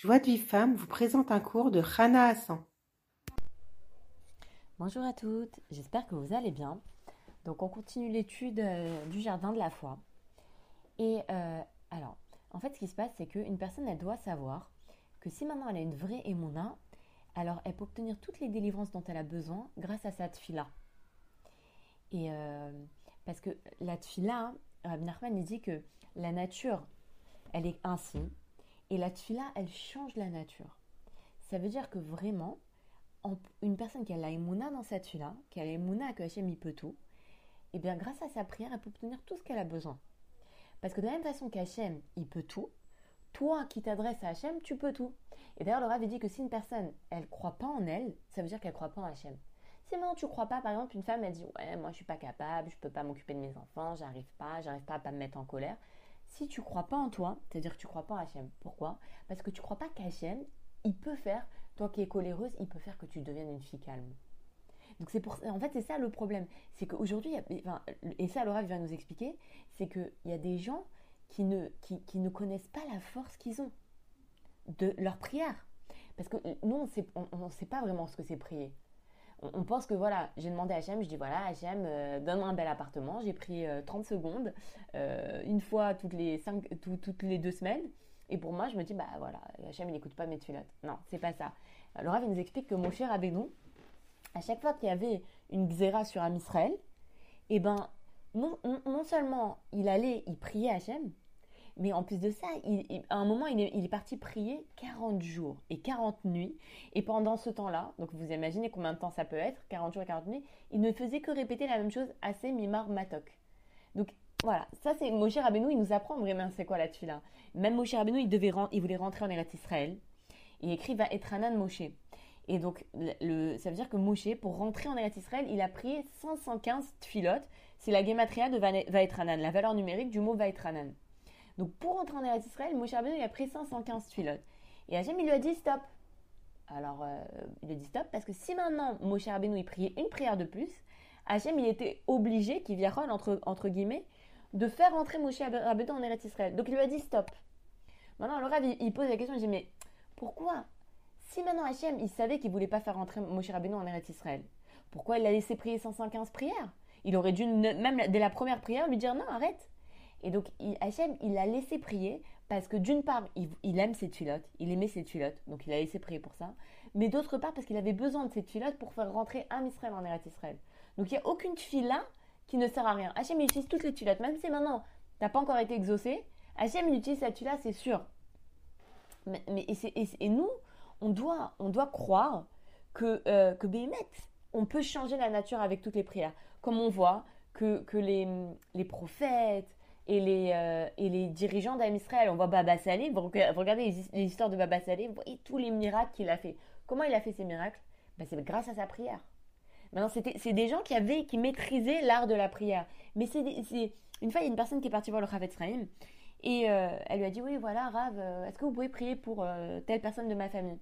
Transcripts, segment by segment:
Joie de Vie Femme vous présente un cours de Rana Hassan. Bonjour à toutes, j'espère que vous allez bien. Donc on continue l'étude euh, du jardin de la foi. Et euh, alors, en fait ce qui se passe c'est qu'une personne elle doit savoir que si maintenant elle a une vraie émouna, alors elle peut obtenir toutes les délivrances dont elle a besoin grâce à sa tfila. Et euh, parce que la tfila, Rabbi Nachman il dit que la nature elle est ainsi, et la tfila, elle change la nature. Ça veut dire que vraiment, une personne qui a la émouna dans sa tfila, qui a la émouna que Hachem il peut tout, et eh bien grâce à sa prière, elle peut obtenir tout ce qu'elle a besoin. Parce que de la même façon qu'Hachem, il peut tout, toi qui t'adresses à Hachem, tu peux tout. Et d'ailleurs, le Rav dit que si une personne, elle croit pas en elle, ça veut dire qu'elle croit pas en Hachem. Si maintenant tu crois pas, par exemple, une femme, elle dit Ouais, moi je suis pas capable, je peux pas m'occuper de mes enfants, j'arrive pas, j'arrive pas à pas me mettre en colère. Si tu crois pas en toi, c'est-à-dire que tu crois pas en Hachem. Pourquoi? Parce que tu crois pas qu'Hachem, il peut faire, toi qui es coléreuse, il peut faire que tu deviennes une fille calme. Donc c'est pour en fait c'est ça le problème, c'est qu'aujourd'hui, enfin, et ça Laura vient nous expliquer, c'est qu'il y a des gens qui ne, qui, qui ne connaissent pas la force qu'ils ont de leur prière. Parce que nous, on ne sait pas vraiment ce que c'est prier on, pense que voilà, j'ai demandé à Hachem, je dis voilà, euh, donne-moi un bel appartement. J'ai pris 30 euh, secondes, euh, une fois toutes les, cinq, toutes les deux semaines. Et pour moi, je me dis, bah voilà, Hachem, il n'écoute pas mes tulotes. Non, c'est pas ça. Alors, Rav, nous explique que mon cher nous à chaque fois qu'il y avait une xéra sur un Israël, eh ben, non, non, seulement il allait, il priait Hachem, mais en plus de ça, à un moment, il est, parti prier 40 jours et 40 nuits. Et pendant ce temps-là, donc vous imaginez combien de temps ça peut être, 40 jours et 40 nuits, il ne faisait que répéter la même chose assez mimar matok. Donc voilà, ça c'est Moshe Rabbeinu, il nous apprend vraiment c'est quoi là-dessus là. Même Moshe Rabbeinu, il, devait, il voulait rentrer en Eretz Israël. Il écrit va Etranan Moshe. Et donc, le, ça veut dire que Moshe, pour rentrer en Eretz Israël, il a prié 515 tfilotes. C'est la gematria de Vaetranan, la valeur numérique du mot Vaetranan. Donc pour entrer en Eretz Israël, Moshe Rabbeinu il a pris 515 filotes. Et Hachem il lui a dit stop. Alors euh, il a dit stop parce que si maintenant Moshe Rabbeinu il priait une prière de plus, Hachem il était obligé, qui vient entre, entre guillemets, de faire entrer Moshe Rabbeinu en Eretz Israël. Donc il lui a dit stop. Maintenant le Rav il, pose la question, il dit mais pourquoi si maintenant Hachem il savait qu'il voulait pas faire entrer Moshe Rabbeinu en Eretz Israël, pourquoi il l'a laissé prier 515 prières? Il aurait dû même dès la première prière lui dire non arrête. Et donc, Hachem, il l'a laissé prier parce que d'une part, il, aime ses tuilottes, il aimait ses tuilottes, donc il a laissé prier pour ça. Mais d'autre part, parce qu'il avait besoin de ses tuilottes pour faire rentrer un Israël en Eretz Israël. Donc, il n'y a aucune là qui ne sert à rien. Hachem, il utilise toutes les tuilottes. Même si maintenant, tu n'as pas encore été exaucé, Hachem, il utilise cette tuile c'est sûr. Mais, et, nous, on doit, on doit croire que, euh, que on peut changer la nature avec toutes les prières. Comme on voit que, que les, les prophètes, et les, euh, et les dirigeants d'Am Israël. On voit Baba Salih, vous regardez les, histoires de Baba Salih, vous voyez tous les miracles qu'il a fait. Comment il a fait ces miracles? Ben, C'est grâce à sa prière. Maintenant, c'est des gens qui avaient, qui maîtrisaient l'art de la prière. Mais c'est une fois, il y a une personne qui est partie voir le Rav Etzraïm et euh, elle lui a dit Oui, voilà, Rav, euh, est-ce que vous pouvez prier pour telle personne de ma famille?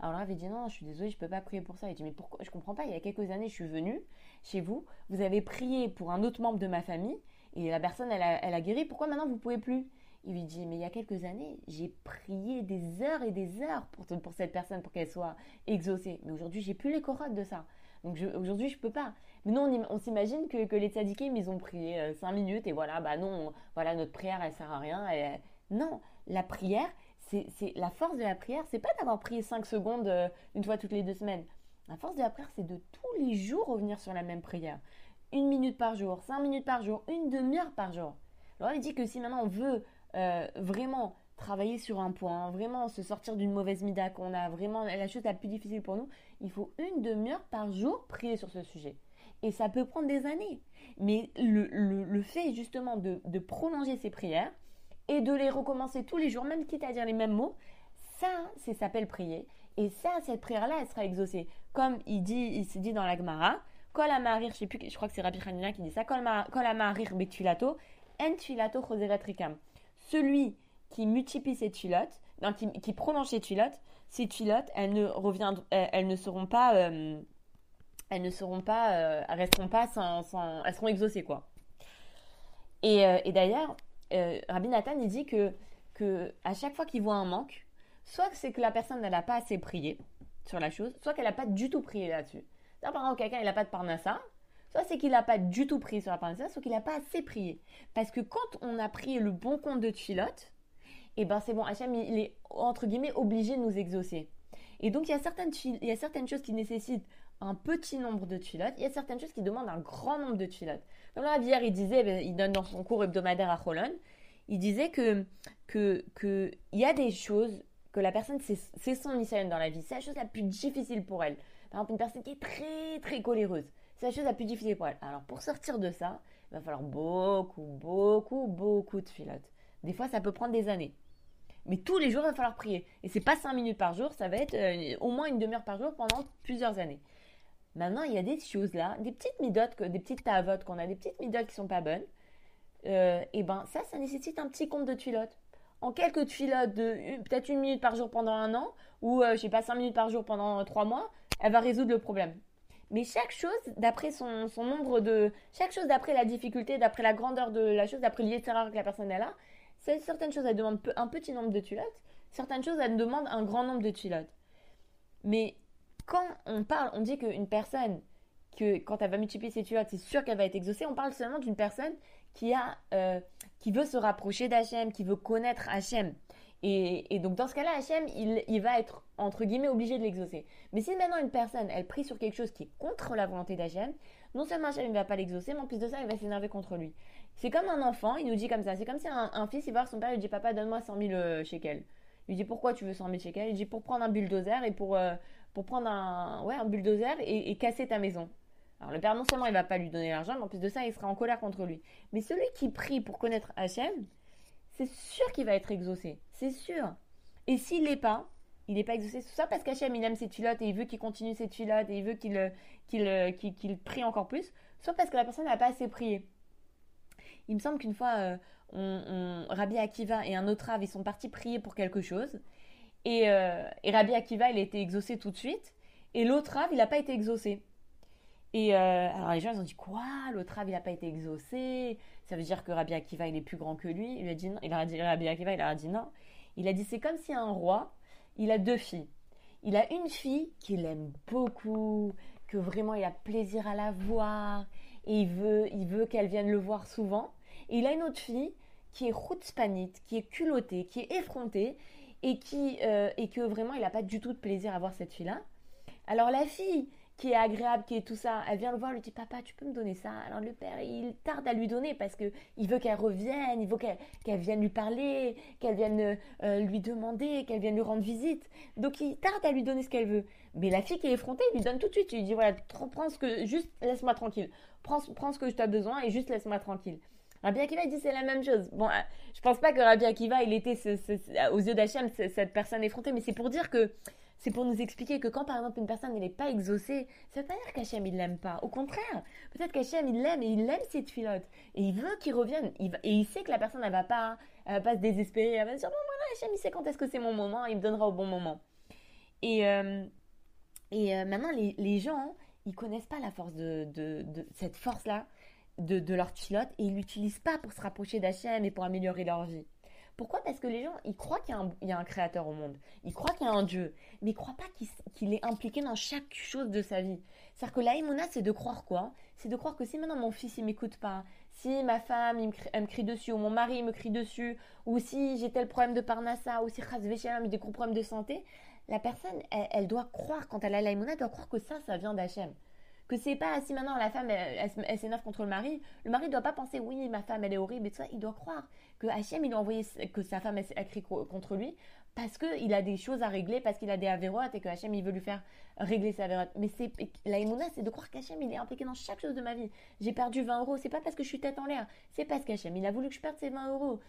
Alors le Rav a dit non, je suis désolée, je ne peux pas prier pour ça. Il dit mais pourquoi? Je comprends pas. Il y a quelques années, je suis venue chez vous, vous avez prié pour un autre membre de ma famille et la personne, elle a, guéri. Pourquoi maintenant vous pouvez plus? Il lui dit, mais il y a quelques années, j'ai prié des heures et des heures pour, pour cette personne, pour qu'elle soit exaucée. Mais aujourd'hui, j'ai plus les corottes de ça. Donc aujourd'hui, je peux pas. Mais non, on, s'imagine que, les tzadikim, ils ont prié 5 euh, minutes et voilà, bah non, voilà, notre prière, elle sert à rien. Non, la prière, c'est la force de la prière, c'est pas d'avoir prié 5 secondes euh, une fois toutes les deux semaines. La force de la prière, c'est de tous les jours revenir sur la même prière une minute par jour, cinq minutes par jour, une demi-heure par jour. Alors il dit que si maintenant on veut euh, vraiment travailler sur un point, vraiment se sortir d'une mauvaise mida qu'on a, vraiment la chose la plus difficile pour nous, il faut une demi-heure par jour prier sur ce sujet. Et ça peut prendre des années. Mais le, fait justement de, prolonger ces prières et de les recommencer tous les jours, même quitte à dire les mêmes mots, ça, c'est s'appelle prier. Et ça, cette prière-là, elle sera exaucée. Comme il dit, il se dit dans la Gemara, Kol amarir, je sais plus, je crois que c'est Rabbi Hanina qui dit ça. Kol amarir betulato, en tuilato rikam. Celui qui multiplie ses tuilotes, qui, qui prolonge ses tuilotes, ces tuilotes, elles ne reviendront, elles ne seront pas, euh, elles ne seront pas, euh, resteront pas sans, elles seront exaucées quoi. Et, euh, d'ailleurs, Rabbi Nathan il dit que que à chaque fois qu'il voit un manque, soit c'est que la personne n'a pas assez prié sur la chose, soit qu'elle n'a pas du tout prié là-dessus. Par exemple, quelqu'un il n'a pas de parnassa, soit c'est qu'il n'a pas du tout prié sur la parnassa, soit qu'il n'a pas assez prié. Parce que quand on a prié le bon compte de Tchilot, et eh ben c'est bon, Hachem il est entre guillemets obligé de nous exaucer. Et donc il y a certaines, choses qui nécessitent un petit nombre de tuilotes, il y a certaines choses qui demandent un grand nombre de tuilotes. Comme là, hier, il disait, ben, il donne dans son cours hebdomadaire à Cholon, il disait que que y a des choses que la personne, c'est son mission dans la vie, c'est la chose la plus difficile pour elle. Par exemple, une personne qui est très très coléreuse, c'est la chose la plus difficile pour elle. Alors pour sortir de ça, il va falloir beaucoup, beaucoup, beaucoup de filotes. Des fois, ça peut prendre des années. Mais tous les jours, il va falloir prier. Et c'est pas 5 minutes par jour, ça va être euh, au moins une demi-heure par jour pendant plusieurs années. Maintenant, il y a des choses là, des petites midotes, des petites tavotes qu'on a, des petites midotes qui sont pas bonnes. Euh, et ben ça, ça nécessite un petit compte de tuilotes. En quelques tuilotes peut-être une minute par jour pendant un an, ou euh, je sais pas, cinq minutes par jour pendant euh, trois mois, elle va résoudre le problème. Mais chaque chose, d'après son, nombre de. Chaque chose d'après la difficulté, d'après la grandeur de la chose, d'après l'IETR que la personne est là, certaines choses, elles demandent un petit nombre de tuilotes, certaines choses, elles demandent un grand nombre de tuilotes. Mais quand on parle, on dit qu'une personne, que quand elle va multiplier ses tuilotes, c'est sûr qu'elle va être exaucée, on parle seulement d'une personne qui, a, euh, qui veut se rapprocher d'Hachem, qui veut connaître Hachem. Et, donc dans ce cas-là, Hachem, il, va être, entre guillemets, obligé de l'exaucer. Mais si maintenant une personne, elle prie sur quelque chose qui est contre la volonté d'Hachem, non seulement Hachem ne va pas l'exaucer, mais en plus de ça, il va s'énerver contre lui. C'est comme un enfant, il nous dit comme ça. C'est comme si un, fils, il va voir son père, il dit Papa, donne-moi 100 000 euh, shekels. Il lui dit Pourquoi tu veux 100 000 shekels? Il dit Pour prendre un bulldozer et pour, euh, pour prendre un, ouais, un bulldozer et, casser ta maison. Alors le père, non seulement il va pas lui donner l'argent, mais en plus de ça, il sera en colère contre lui. Mais celui qui prie pour connaître Hachem, c'est sûr qu'il va être exaucé. C'est sûr. Et s'il l'est pas, il n'est pas exaucé. Soit parce qu'Hachem, il aime ses tuilotes et il veut qu'il continue ses tuilotes et il veut qu'il qu'il qu'il prie encore plus. Soit parce que la personne n'a pas assez prié. Il me semble qu'une fois, euh, Rabbi Akiva et un autre Rav, ils sont partis prier pour quelque chose. Et, euh, Rabbi Akiva, il a été exaucé tout de suite. Et l'autre Rav, il n'a pas été exaucé. Et euh, alors les gens, ils ont dit quoi? L'autre Rav, il n'a pas été exaucé? Ça veut dire que Rabbi Akiva, il est plus grand que lui? Il a dit. Il a dit, Rabbi Akiva, il a dit non. Il a dit c'est comme si un roi, il a deux filles. Il a une fille qu'il aime beaucoup, que vraiment il a plaisir à la voir, et il veut, il veut qu'elle vienne le voir souvent. Et il a une autre fille qui est spanite, qui est culottée, qui est effrontée, et, qui, euh, et que vraiment il n'a pas du tout de plaisir à voir cette fille-là. Alors la fille qui est agréable, qui est tout ça, elle vient le voir, lui dit papa, tu peux me donner ça? Alors le père, il tarde à lui donner parce que il veut qu'elle revienne, il veut qu'elle vienne lui parler, qu'elle vienne euh, lui demander, qu'elle vienne lui rendre visite. Donc il tarde à lui donner ce qu'elle veut. Mais la fille qui est effrontée, il lui donne tout de suite. Il lui dit voilà, prends ce que, juste laisse-moi tranquille. Prends, prends ce que tu as besoin et juste laisse-moi tranquille. Rabbi Akiva dit c'est la même chose. Bon, euh, je pense pas que Rabbi Akiva il était aux yeux d'Hachem cette personne effrontée, mais c'est pour dire que c'est pour nous expliquer que quand par exemple une personne n'est pas exaucée, ça veut pas dire qu'Hachem il l'aime pas. Au contraire, peut-être qu'Hachem il l'aime et il aime cette filote et il veut qu'il revienne. et il sait que la personne elle va pas, pas se désespérer, elle va dire bon voilà Hachem il sait quand est-ce que c'est mon moment, il me donnera au bon moment. Et euh, et euh, maintenant les, les gens ils connaissent pas la force de, de, de cette force là de, leur pilote et ils l'utilisent pas pour se rapprocher d'Hachem et pour améliorer leur vie. Pourquoi? Parce que les gens, ils croient qu'il y, a un créateur au monde, ils croient qu'il y a un Dieu, mais ils croient pas qu'il est impliqué dans chaque chose de sa vie. C'est-à-dire que l'aïmouna, c'est de croire quoi? C'est de croire que si maintenant mon fils, il m'écoute pas, si ma femme, me, crie, elle me crie dessus, ou mon mari, il me crie dessus, ou si j'ai tel problème de parnassa, ou si j'ai des gros problèmes de santé, la personne, elle, doit croire, quand elle a l'aïmouna, elle doit croire que ça, ça vient d'Hachem que c'est pas si maintenant la femme elle, s'énerve contre le mari, le mari doit pas penser oui ma femme elle est horrible et tout ça, il doit croire que Hachem il a envoyé que sa femme a crié contre lui parce qu'il a des choses à régler, parce qu'il a des avérotes et que Hachem il veut lui faire régler ses avérotes. Mais c'est la émouna, c'est de croire qu'Hachem il est impliqué dans chaque chose de ma vie. J'ai perdu 20 euros, c'est pas parce que je suis tête en l'air, c'est parce qu'Hachem il a voulu que je perde ces 20 euros.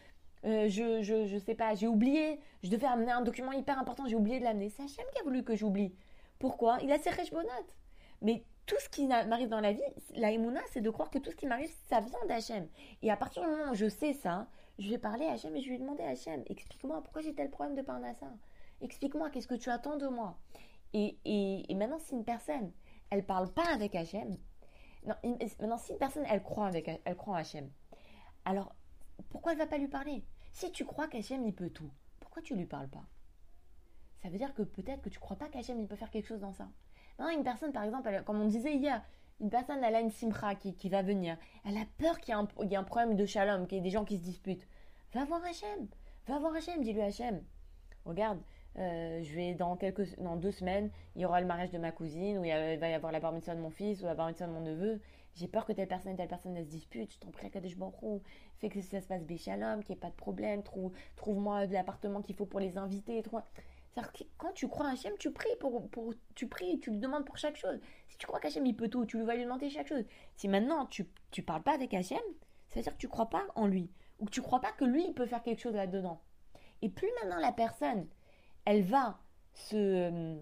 Euh, je, je, je sais pas, j'ai oublié, je devais amener un document hyper important, j'ai oublié de l'amener. C'est Hachem qui a voulu que j'oublie. Pourquoi? Il a ses bonnettes. Mais tout ce qui m'arrive dans la vie, la Emouna, c'est de croire que tout ce qui m'arrive, ça vient d'Hachem. Et à partir du moment où je sais ça, je vais parler à Hachem et je vais lui demander à Hachem, explique-moi pourquoi j'ai tel problème de Parnassa? Explique-moi qu'est-ce que tu attends de moi? Et, et, maintenant, si une personne, elle parle pas avec Hachem, maintenant, si une personne, elle croit, avec, elle en Hachem, alors pourquoi elle va pas lui parler? Si tu crois qu'Hachem, il peut tout, pourquoi tu lui parles pas? Ça veut dire que peut-être que tu crois pas qu'Hachem il peut faire quelque chose dans ça. Maintenant, une personne, par exemple, comme on disait hier, une personne, elle a une simra qui, va venir. Elle a peur qu'il y, ait un problème de shalom, qu'il y ait des gens qui se disputent. Va voir Hachem. Va voir Hachem, dis-lui Hachem. Regarde, euh, je vais dans quelques deux semaines, il y aura le mariage de ma cousine, ou il, va y avoir la bar de mon fils, ou la bar de mon neveu. J'ai peur que telle personne et telle personne se dispute. Je t'en prie, Kadesh Baruch Fais que ça se passe béchalom, qu'il n'y ait pas de problème. Trouve, trouve-moi l'appartement qu'il faut pour les invités. Quand tu crois à Hachem, tu pries pour, tu pries, tu lui demandes pour chaque chose. Si tu crois qu'Hachem il peut tout, tu vas lui demander chaque chose. Si maintenant tu tu parles pas avec Hachem, ça veut dire que tu crois pas en lui ou que tu crois pas que lui il peut faire quelque chose là-dedans. Et plus maintenant la personne, elle va se,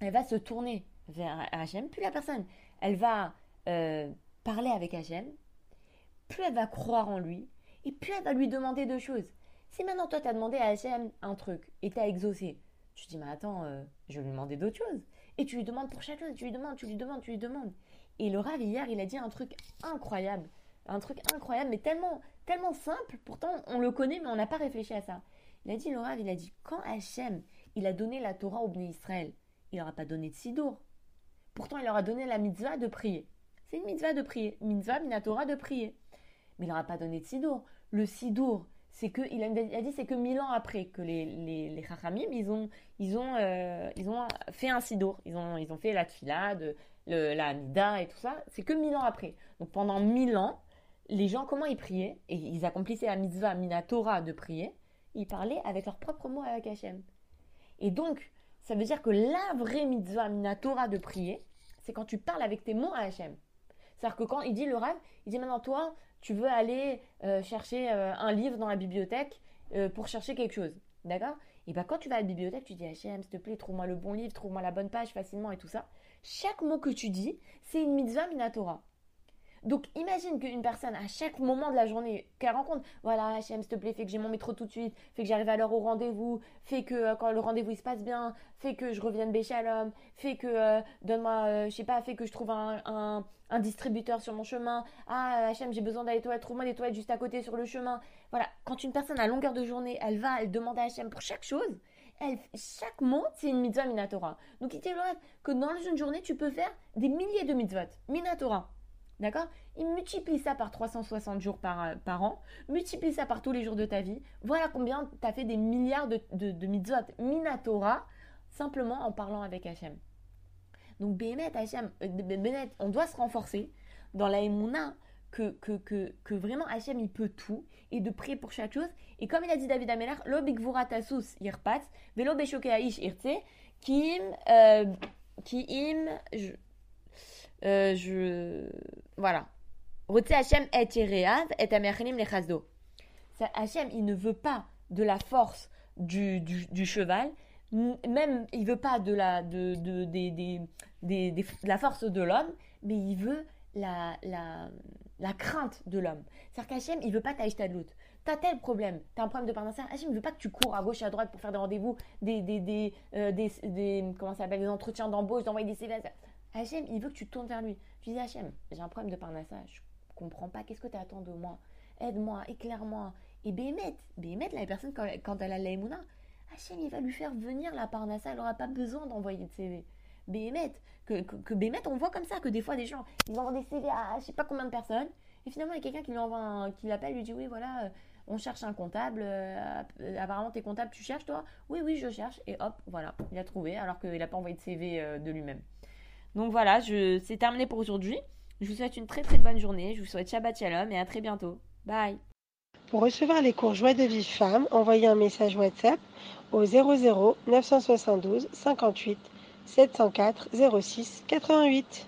elle va se tourner vers Hachem, plus la personne, elle va euh, parler avec Hachem, plus elle va croire en lui, et plus elle va lui demander deux choses. Si maintenant toi tu as demandé à Hachem un truc et tu as exaucé, tu dis mais attends, euh, je vais lui demander d'autres choses. Et tu lui demandes pour chaque chose, tu lui demandes, tu lui demandes, tu lui demandes. Et le Rav hier, il a dit un truc incroyable. Un truc incroyable, mais tellement, tellement simple. Pourtant, on le connaît, mais on n'a pas réfléchi à ça. Il a dit, le Rav, il a dit, quand Hachem, il a donné la Torah au Bnei Israël, il n'aura pas donné de Sidour. Pourtant, il leur a donné la mitzvah de prier. C'est une mitzvah de prier. Mitzvah, minatora de prier. Mais il n'aura pas donné de Sidour. Le Sidour, c'est que il a, dit c'est que mille ans après que les les, les Chachamim, ils ont ils ont euh, ils ont fait un sidour, ils ont ils ont fait la tfila, de, le, la Amida et tout ça, c'est que mille ans après. Donc pendant mille ans, les gens comment ils priaient? Et ils accomplissaient la mitzvah minatora de prier, ils parlaient avec leurs propres mots avec Hachem. Et donc ça veut dire que la vraie mitzvah minatora de prier, c'est quand tu parles avec tes mots à Hachem. C'est-à-dire que quand il dit le rêve, il dit maintenant toi, tu veux aller euh, chercher euh, un livre dans la bibliothèque euh, pour chercher quelque chose. D'accord? Et bien quand tu vas à la bibliothèque, tu dis HM, s'il te plaît, trouve-moi le bon livre, trouve-moi la bonne page facilement et tout ça. Chaque mot que tu dis, c'est une mitzvah minatora. Donc imagine qu'une personne, à chaque moment de la journée qu'elle rencontre, voilà, HM, s'il te plaît, fais que j'ai mon métro tout de suite, fais que j'arrive à l'heure au rendez-vous, fais que euh, quand le rendez-vous se passe bien, fais que je revienne Béchalom, fais que, euh, donne-moi, euh, je sais pas, fais que je trouve un, distributeur sur mon chemin. Ah, HM, j'ai besoin d'aller toilettes, trouve-moi des toilettes juste à côté sur le chemin. Voilà, quand une personne à longueur de journée, elle va, elle demande à HM pour chaque chose, elle, chaque mot, c'est une mitzvah minatora. Donc il dit que dans une journée, tu peux faire des milliers de mitzvot, minatora. D'accord? Il multiplie ça par 360 jours par, euh, par an, multiplie ça par tous les jours de ta vie. Voilà combien tu as fait des milliards de, de, minatora simplement en parlant avec Hachem. Donc, Bémet, Hachem, euh, on doit se renforcer dans la émouna que, vraiment Hachem il peut tout et de prier pour chaque chose. Et comme il a dit David Ameler, lo bigvuratasus irpat, velo beshokeaish irte, kim, euh, kim, euh, je... Voilà. Hachem et Hachem, il ne veut pas de la force du, cheval, même il veut pas de la, force de l'homme, mais il veut la, crainte de l'homme. C'est-à-dire qu'Hachem, il veut pas de l'autre. T'as tel problème, t'as un problème de parnasser. Hachem, il veut pas que tu cours à gauche et à droite pour faire des rendez-vous, des, des, des, euh, entretiens d'embauche, d'envoyer des CV. Hachem, il veut que tu tournes vers lui. Tu dis Hachem, j'ai un problème de parnassa, je comprends pas, qu'est-ce que tu attends de moi? Aide-moi, éclaire-moi. Et Béhémet, Béhémet, la personne, quand, elle a l'aïmouna, Hachem, il va lui faire venir la parnassa, elle n'aura pas besoin d'envoyer de CV. Béhémet, que, que, Béhémet, on voit comme ça, que des fois, des gens, ils envoient des CV à je sais pas combien de personnes, et finalement, il y a quelqu'un qui lui envoie qui l'appelle, lui dit oui, voilà, euh, on cherche un comptable, euh, apparemment t'es comptable, tu cherches toi? Oui, oui, je cherche, et hop, voilà, il a trouvé, alors qu'il n'a pas envoyé de CV euh, de lui-même. Donc voilà, je... c'est terminé pour aujourd'hui. Je vous souhaite une très très bonne journée. Je vous souhaite Shabbat Shalom et à très bientôt. Bye. Pour recevoir les cours Joie de vie femme, envoyez un message WhatsApp au 00 972 58 704 06 88.